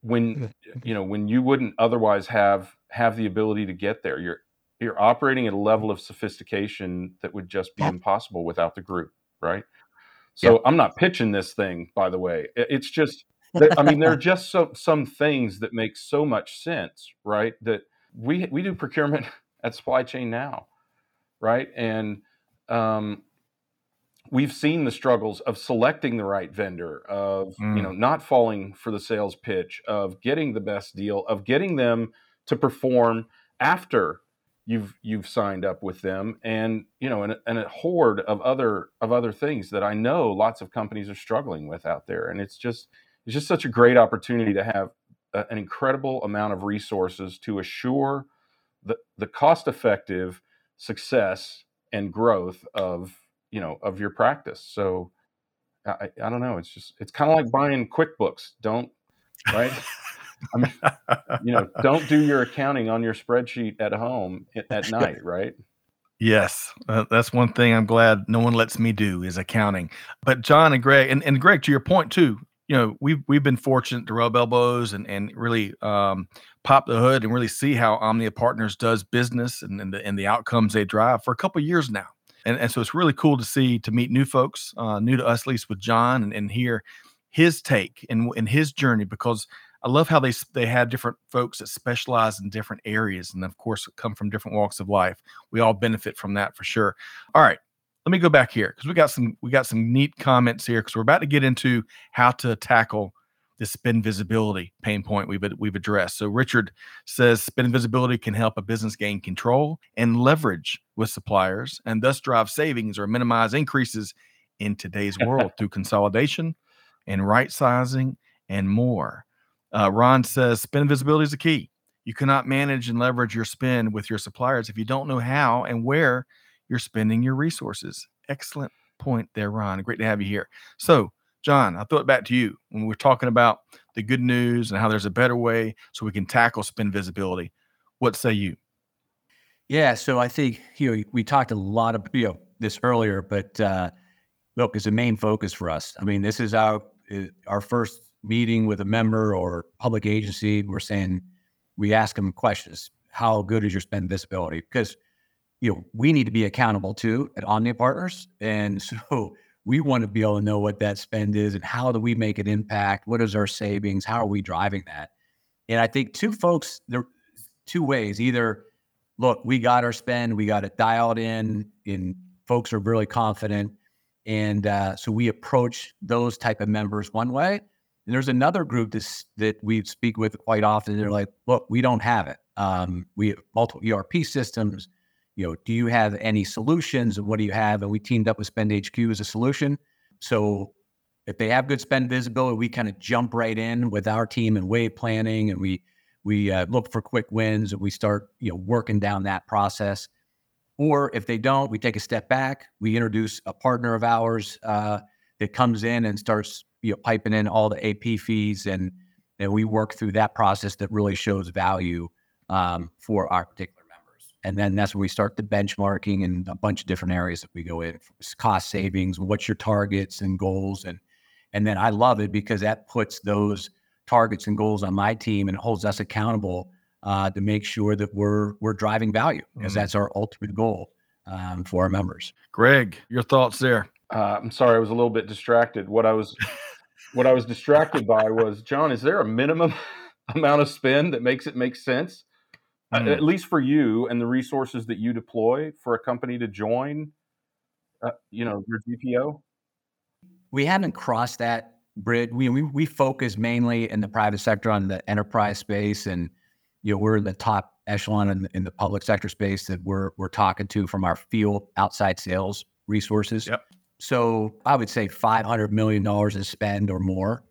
B: when you know when you wouldn't otherwise have have the ability to get there. You're you're operating at a level of sophistication that would just be impossible without the group right? So yeah. i'm not pitching this thing by the way. It's just i mean there are just so, some things that make so much sense right that we we do procurement at supply chain now right? And um, we've seen the struggles of selecting the right vendor of mm. you know mm. not falling for the sales pitch of getting the best deal of getting them to perform after you've you've signed up with them and you know and, and a horde of other of other things that i know lots of companies are struggling with out there and it's just it's just such a great opportunity to have a, an incredible amount of resources to assure the the cost effective success and growth of you know of your practice so i i don't know it's just it's kind of like buying quickbooks don't right? I mean, you know don't do your accounting on your spreadsheet at home at night right?
A: Yes, uh, that's one thing I'm glad no one lets me do is accounting. But John and Greg, and, and Greg, to your point too, you know, we've we've been fortunate to rub elbows and and really um, pop the hood and really see how Omnia Partners does business and, and the and the outcomes they drive for a couple years now and, and so it's really cool to see to meet new folks, uh, new to us, at least with John, and, and hear his take and, and his journey because I love how they they had different folks that specialize in different areas, and of course come from different walks of life. We all benefit from that for sure. All right, let me go back here because we got some we got some neat comments here because we're about to get into how to tackle this spend visibility pain point we've we've addressed. So Richard says spend visibility can help a business gain control and leverage with suppliers and thus drive savings or minimize increases in today's world through consolidation and right sizing and more. Uh, Ron says spend visibility is the key. You cannot manage and leverage your spend with your suppliers if you don't know how and where you're spending your resources. Excellent point there, Ron. Great to have you here. So John, I'll throw it back to you when we're talking about the good news and how there's a better way so we can tackle spend visibility. What say you?
C: Yeah, so I think you know we talked a lot of you know this earlier, but uh, look, it's a main focus for us. I mean, this is our our first meeting with a member or public agency. We're saying we ask them questions: How good is your spend visibility? Because you know we need to be accountable too at Omnia Partners, and so we want to be able to know what that spend is and how do we make an impact? What is our savings? How are we driving that? And I think two folks, there two ways. Either look, we got our spend, we got it dialed in, and folks are really confident. And uh, so we approach those type of members one way. And there's another group this, that we speak with quite often. They're like, look, we don't have it. Um, we have multiple ERP systems. You know, do you have any solutions what do you have? And we teamed up with SpendHQ as a solution. So if they have good spend visibility, we kind of jump right in with our team and wave planning, and we we uh, look for quick wins, and we start you know working down that process. Or if they don't, we take a step back. We introduce a partner of ours uh, that comes in and starts you know piping in all the AP fees, and and we work through that process that really shows value um, for our particular and then that's where we start the benchmarking and a bunch of different areas that we go in cost savings what's your targets and goals and and then i love it because that puts those targets and goals on my team and holds us accountable uh, to make sure that we're we're driving value because mm-hmm. that's our ultimate goal um, for our members.
A: Greg your thoughts there.
B: Uh, i'm sorry i was a little bit distracted. What i was what i was distracted by was john is there a minimum amount of spend that makes it make sense mm. at least for you and the resources that you deploy for a company to join, uh, you know, your GPO?
C: We haven't crossed that bridge. We, we we focus mainly in the private sector on the enterprise space, and you know we're in the top echelon in, in the public sector space that we're we're talking to from our field outside sales resources.
A: Yep.
C: So I would say five hundred million dollars is spend or more.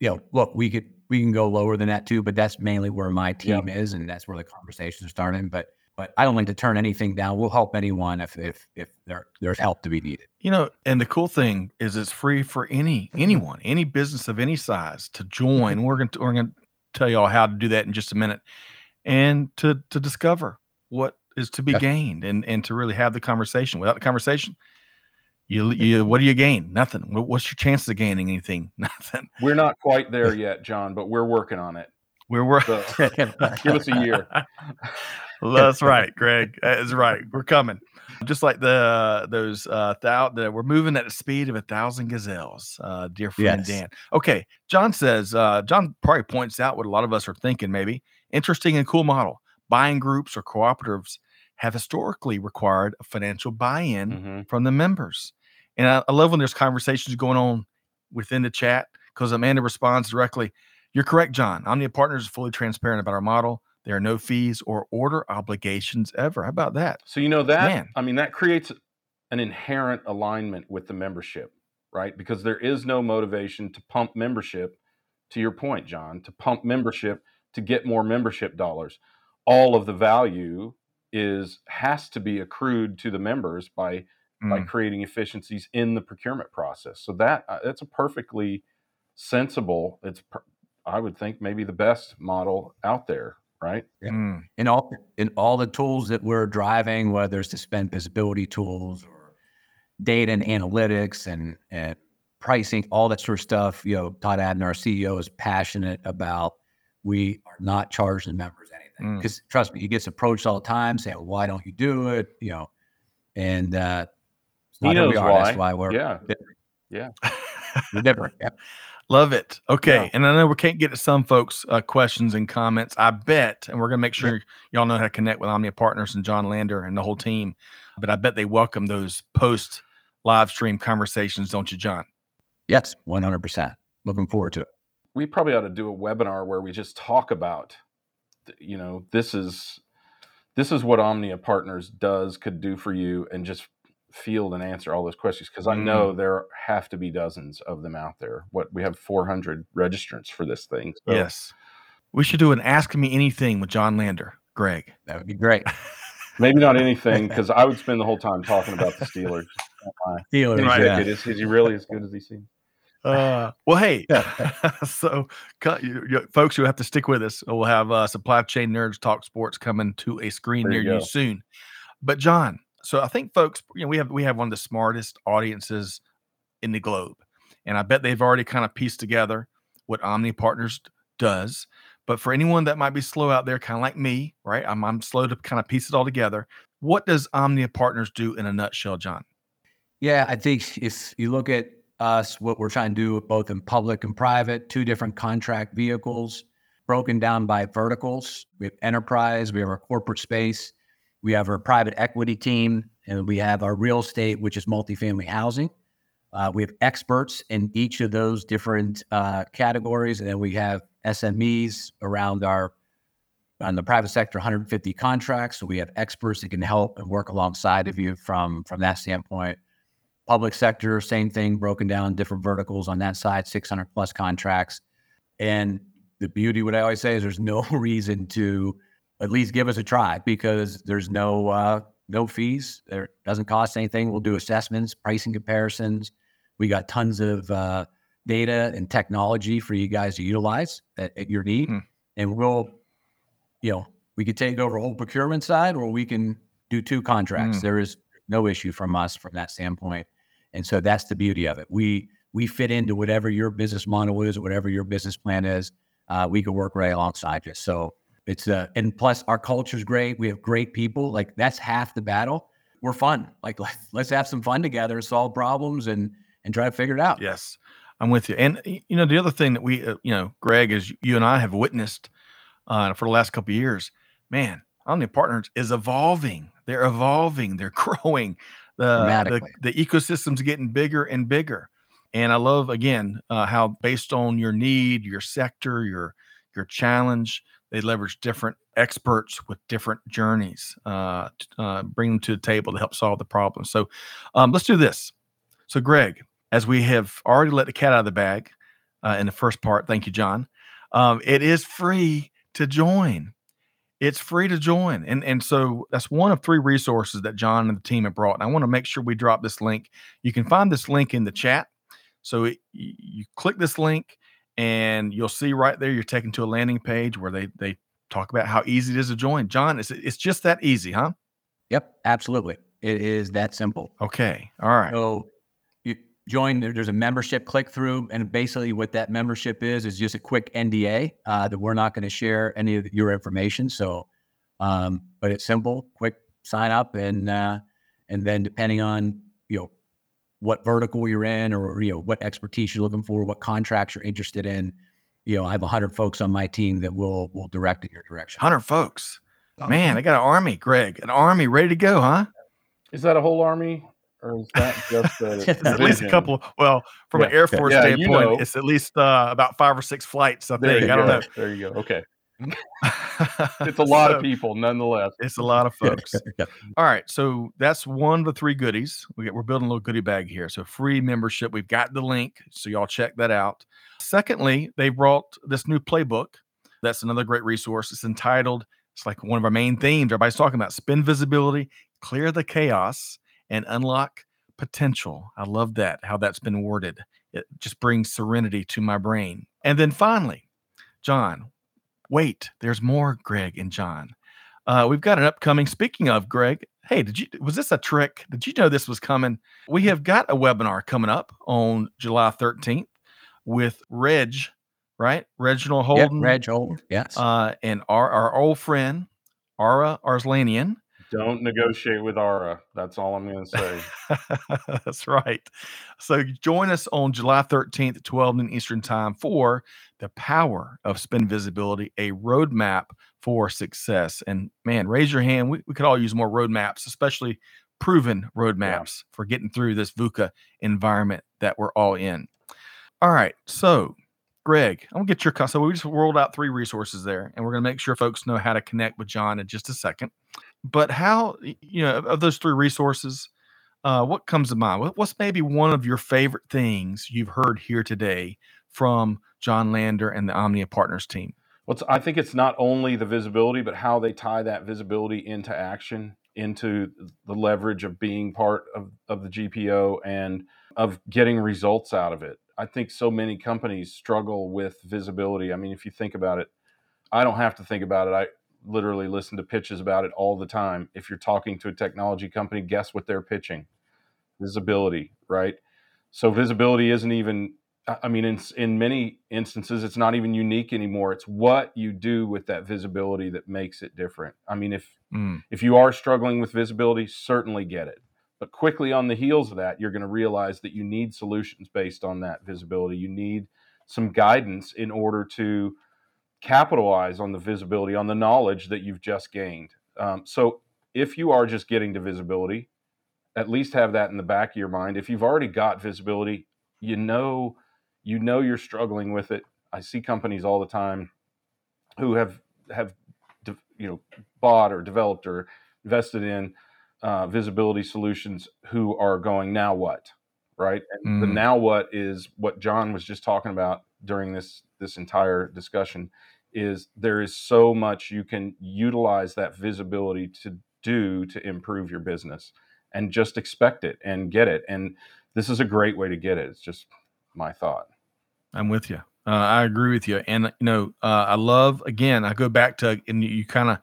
C: You know, look, we could we can go lower than that too, but that's mainly where my team yep. is, and that's where the conversations are starting. But but I don't like to turn anything down. We'll help anyone if if if there there's help to be needed.
A: You know, and the cool thing is it's free for any anyone, any business of any size to join. Mm-hmm. We're gonna we're gonna tell you all how to do that in just a minute, and to to discover what is to be gained and and to really have the conversation. Without the conversation, you, you, what do you gain? Nothing. What's your chances of gaining anything? Nothing.
B: We're not quite there yet, John, but we're working on it.
A: We're working.
B: So, give us a year.
A: That's right, Greg. That is right. We're coming. Just like the those uh thou the, we're moving at the speed of a thousand gazelles, uh, dear friend yes. Dan. Okay, John says, uh, John probably points out what a lot of us are thinking, maybe. Interesting and cool model. Buying groups or cooperatives have historically required a financial buy-in mm-hmm. from the members. And I, I love when there's conversations going on within the chat because Amanda responds directly. You're correct, John. Omnia Partners is fully transparent about our model. There are no fees or order obligations ever. How about that?
B: So you know that Man. I mean that creates an inherent alignment with the membership, right? Because there is no motivation to pump membership to your point, John, to pump membership to get more membership dollars. All of the value is has to be accrued to the members by mm. by creating efficiencies in the procurement process. So that uh, that's a perfectly sensible. It's per, I would think maybe the best model out there, right?
C: Yeah. Mm. In all in all the tools that we're driving, whether it's to spend visibility tools or data and analytics and and pricing, all that sort of stuff. You know, Todd Amsden, our CEO, is passionate about. We are not charging members anything because mm. trust me, he gets approached all the time saying, "Why don't you do it?" You know, and uh,
B: he knows
C: are,
B: why.
C: That's why we're
B: yeah, different. yeah,
C: we're different. Yeah.
A: Love it. Okay, yeah. and I know we can't get to some folks' uh, questions and comments. I bet, and we're gonna make sure yeah. y'all know how to connect with Omnia Partners and John Lander and the whole team. But I bet they welcome those post live stream conversations, don't you, John?
C: Yes, one hundred percent. Looking forward to it.
B: We probably ought to do a webinar where we just talk about, you know, this is this is what Omnia Partners does could do for you, and just field and answer all those questions because I know mm. there have to be dozens of them out there. What we have 400 registrants for this thing.
A: So. Yes. We should do an Ask Me Anything with John Lander, Greg.
C: That would be great.
B: Maybe not anything because I would spend the whole time talking about the Steelers.
C: Steelers, right? Yeah.
B: Is, is he really as good as he seems?
A: Uh, well, hey, so you, you, folks, you have to stick with us. We'll have uh, Supply Chain Nerds Talk Sports coming to a screen there near you, you soon. But John, so I think folks, you know, we have we have one of the smartest audiences in the globe, and I bet they've already kind of pieced together what Omnia Partners does. But for anyone that might be slow out there, kind of like me, right? I'm I'm slow to kind of piece it all together. What does Omnia Partners do in a nutshell, John?
C: Yeah, I think if you look at us, what we're trying to do both in public and private, two different contract vehicles broken down by verticals. We have enterprise, we have our corporate space, we have our private equity team, and we have our real estate, which is multifamily housing. Uh, we have experts in each of those different uh, categories, and then we have SMEs around our on the private sector 150 contracts. So we have experts that can help and work alongside of you from from that standpoint. Public sector same thing broken down different verticals on that side 600 plus contracts. And the beauty what i always say is there's no reason to at least give us a try because there's no uh, no fees there doesn't cost anything we'll do assessments pricing comparisons we got tons of uh, data and technology for you guys to utilize at, at your need hmm. and we'll you know, we could take over whole procurement side or we can do two contracts. Mm. There is no issue from us from that standpoint. And so that's the beauty of it. We we fit into whatever your business model is, whatever your business plan is. Uh, we can work right alongside you. So it's uh, and plus our culture is great. We have great people. Like that's half the battle. We're fun. Like let's have some fun together, solve problems, and and try to figure it out.
A: Yes, I'm with you. And you know the other thing that we, uh, you know, Greg, is you and I have witnessed uh, for the last couple years, man, Omnia Partners is evolving. They're evolving. They're growing. The, the, the ecosystem's getting bigger and bigger. And I love again uh, how based on your need, your sector, your your challenge, they leverage different experts with different journeys, uh, uh, bring them to the table to help solve the problem. So um, let's do this. So Greg, as we have already let the cat out of the bag uh, in the first part, thank you, John. Um, it is free to join. It's free to join. And, and so that's one of three resources that John and the team have brought. And I want to make sure we drop this link. You can find this link in the chat. So it, you click this link and you'll see right there you're taken to a landing page where they they talk about how easy it is to join. John, it's it's just that easy, huh?
C: Yep, absolutely. It is that simple.
A: Okay. All right.
C: So you join there's a membership click through and basically what that membership is is just a quick nda uh, that we're not going to share any of your information so um, but it's simple quick sign up and uh, and then depending on you know what vertical you're in or you know what expertise you're looking for what contracts you're interested in you know i have 100 folks on my team that will will direct in your direction
A: 100 folks man i got an army greg an army ready to go huh
B: is that a whole army or is that just a
A: at least a couple? Well, from yeah. an Air Force yeah, standpoint, you know. it's at least uh, about five or six flights. I there think. I don't know.
B: There you go. Okay. It's a lot so, of people, nonetheless.
A: It's a lot of folks. All right, so that's one of the three goodies. We get, we're building a little goodie bag here. So free membership. We've got the link, so y'all check that out. Secondly, they brought this new playbook. That's another great resource. It's entitled. It's like one of our main themes. Everybody's talking about spend visibility, clear the chaos and unlock potential. I love that, how that's been worded. It just brings serenity to my brain. And then finally, John, wait, there's more Greg and John. Uh, we've got an upcoming, speaking of Greg, hey, did you, was this a trick? Did you know this was coming? We have got a webinar coming up on July 13th with Reg, right? Reginald Holden.
C: Yep, Reg Holden, yes.
A: Uh, and our, our old friend, Ara Arslanian.
B: Don't negotiate with Ara. That's all I'm going to say.
A: That's right. So join us on July 13th at 12 noon Eastern Time for the power of spend visibility, a roadmap for success. And man, raise your hand. We, we could all use more roadmaps, especially proven roadmaps yeah. for getting through this VUCA environment that we're all in. All right. So Greg, I'm gonna get your so we just rolled out three resources there, and we're gonna make sure folks know how to connect with John in just a second. But how you know of those three resources, uh, what comes to mind? What's maybe one of your favorite things you've heard here today from John Lander and the Omnia Partners team?
B: Well, I think it's not only the visibility, but how they tie that visibility into action, into the leverage of being part of, of the GPO and of getting results out of it. I think so many companies struggle with visibility. I mean, if you think about it, I don't have to think about it. Literally listen to pitches about it all the time. If you're talking to a technology company, guess what they're pitching? Visibility, right? So visibility isn't even I mean, in in many instances, it's not even unique anymore. It's what you do with that visibility that makes it different. I mean, if mm. if you are struggling with visibility, certainly get it. But quickly on the heels of that, you're going to realize that you need solutions based on that visibility. You need some guidance in order to capitalize on the visibility, on the knowledge that you've just gained. Um, so if you are just getting to visibility, at least have that in the back of your mind. If you've already got visibility, you know you know you're struggling with it. I see companies all the time who have have you know bought or developed or invested in uh, visibility solutions who are going now what right and mm. the now what is what john was just talking about during this this entire discussion is there is so much you can utilize that visibility to do to improve your business and just expect it and get it. And this is a great way to get it. It's just my thought.
A: I'm with you uh, i agree with you and you know uh, i love again i go back to and you kind of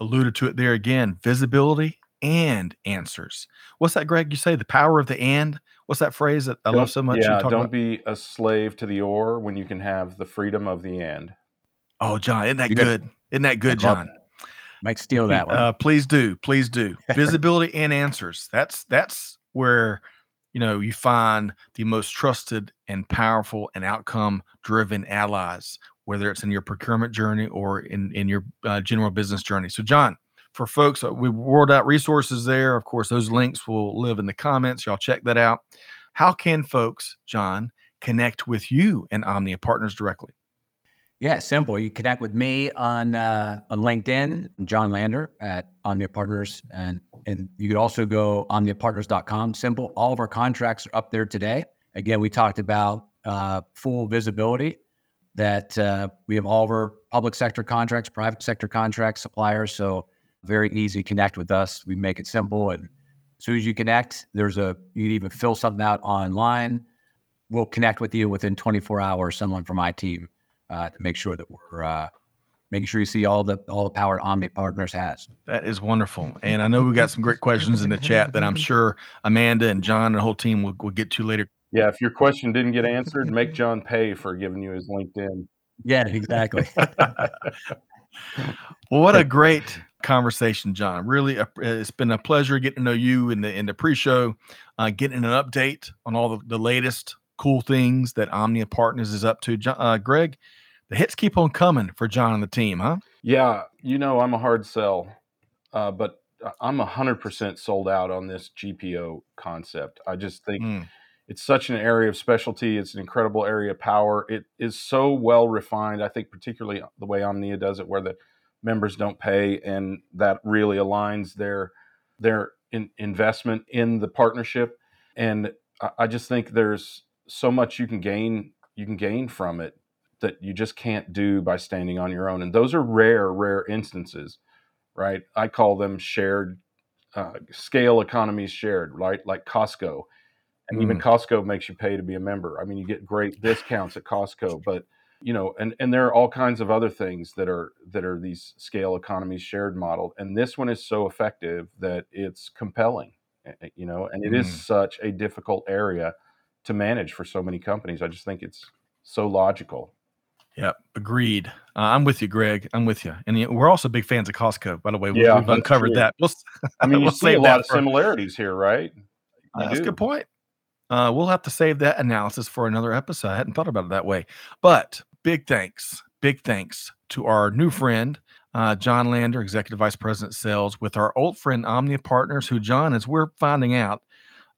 A: alluded to it there again visibility and answers what's that greg you say the power of the and what's that phrase that i
B: don't,
A: love so much
B: yeah don't
A: about?
B: be a slave to the or when you can have the freedom of the and
A: oh john isn't that you good isn't that good john
C: might steal that one. Uh,
A: please do, please do. Visibility and answers. That's that's where you know you find the most trusted and powerful and outcome driven allies, whether it's in your procurement journey or in in your uh, general business journey. So, John, for folks, uh, we rolled out resources there. Of course, those links will live in the comments. Y'all check that out. How can folks, John, connect with you and Omnia Partners directly?
C: Yeah, simple. You connect with me on uh, on LinkedIn, John Lander at Omnia Partners, and and you could also go omniapartners.com. Simple. All of our contracts are up there today. Again, we talked about uh, full visibility that uh, we have all of our public sector contracts, private sector contracts, suppliers. So very easy to connect with us. We make it simple, and as soon as you connect, there's a you can even fill something out online. We'll connect with you within 24 hours. Someone from my team uh, to make sure that we're uh, making sure you see all the all the power Omnia Partners has.
A: That is wonderful, and I know we got some great questions in the chat that I'm sure Amanda and John and the whole team will, will get to later.
B: Yeah, if your question didn't get answered, make John pay for giving you his LinkedIn.
C: Yeah, exactly.
A: well, what a great conversation, John. Really, it's been a pleasure getting to know you in the in the pre-show, uh, getting an update on all the, the latest cool things that Omnia Partners is up to. Uh, Greg, the hits keep on coming for John and the team, huh?
B: Yeah, you know I'm a hard sell, uh, but I'm hundred percent sold out on this GPO concept. I just think mm. it's such an area of specialty. It's an incredible area of power. It is so well refined. I think particularly the way Omnia does it, where the members don't pay, and that really aligns their their in, investment in the partnership. And I just think there's so much you can gain you can gain from it that you just can't do by standing on your own. And those are rare rare instances right? I call them shared uh, scale economies shared right? Like costco. And mm. even costco makes you pay to be a member. I mean you get great discounts at costco but you know and and there are all kinds of other things that are that are these scale economies shared model and this one is so effective that it's compelling eh, eh, you know and it mm. is such a difficult area to manage for so many companies. I just think it's so logical.
A: yeah, agreed. Uh, I'm with you, Greg. I'm with you, and we're also big fans of Costco. By the way,
B: yeah,
A: we've uncovered true. that. We'll,
B: I mean, we'll you see a lot of similarities here, right?
A: Uh, that's a good point. Uh, we'll have to save that analysis for another episode. I hadn't thought about it that way. But big thanks, big thanks to our new friend, uh, John Lander, Executive Vice President Sales, with our old friend Omnia Partners, who, John, as we're finding out,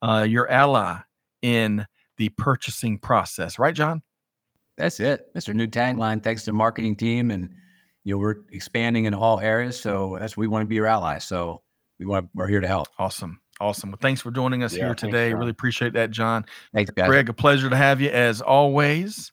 A: uh, your ally in the purchasing process, right, John?
C: That's it. Mr. New tagline. Thanks to the marketing team, and you know we're expanding in all areas. So that's we want to be your ally. So we want we're here to help.
A: Awesome. Awesome. Well, thanks for joining us yeah, here today. Thanks, really appreciate that, John.
C: Thanks, guys.
A: Greg, a pleasure to have you as always.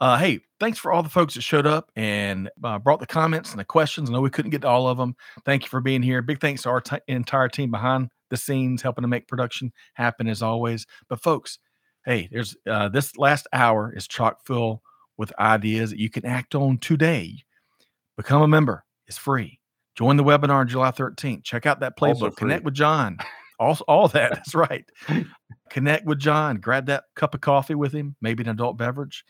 A: Uh, hey, thanks for all the folks that showed up and uh, brought the comments and the questions. I know we couldn't get to all of them. Thank you for being here. Big thanks to our t- entire team behind the scenes, helping to make production happen as always. But folks, hey, there's uh, this last hour is chock full with ideas that you can act on today. Become a member. It's free. Join the webinar on July 13th. Check out that playbook. Connect with John. All, all that. That's right. Connect with John. Grab that cup of coffee with him, maybe an adult beverage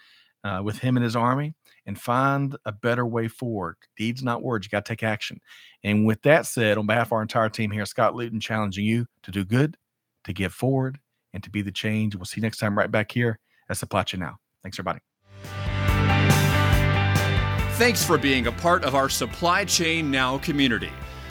A: uh, with him and his army, and find a better way forward. Deeds, not words. You got to take action. And with that said, on behalf of our entire team here, Scott Luton challenging you to do good, to give forward, and to be the change. We'll see you next time right back here at Supply Chain Now. Thanks, everybody.
D: Thanks for being a part of our Supply Chain Now community.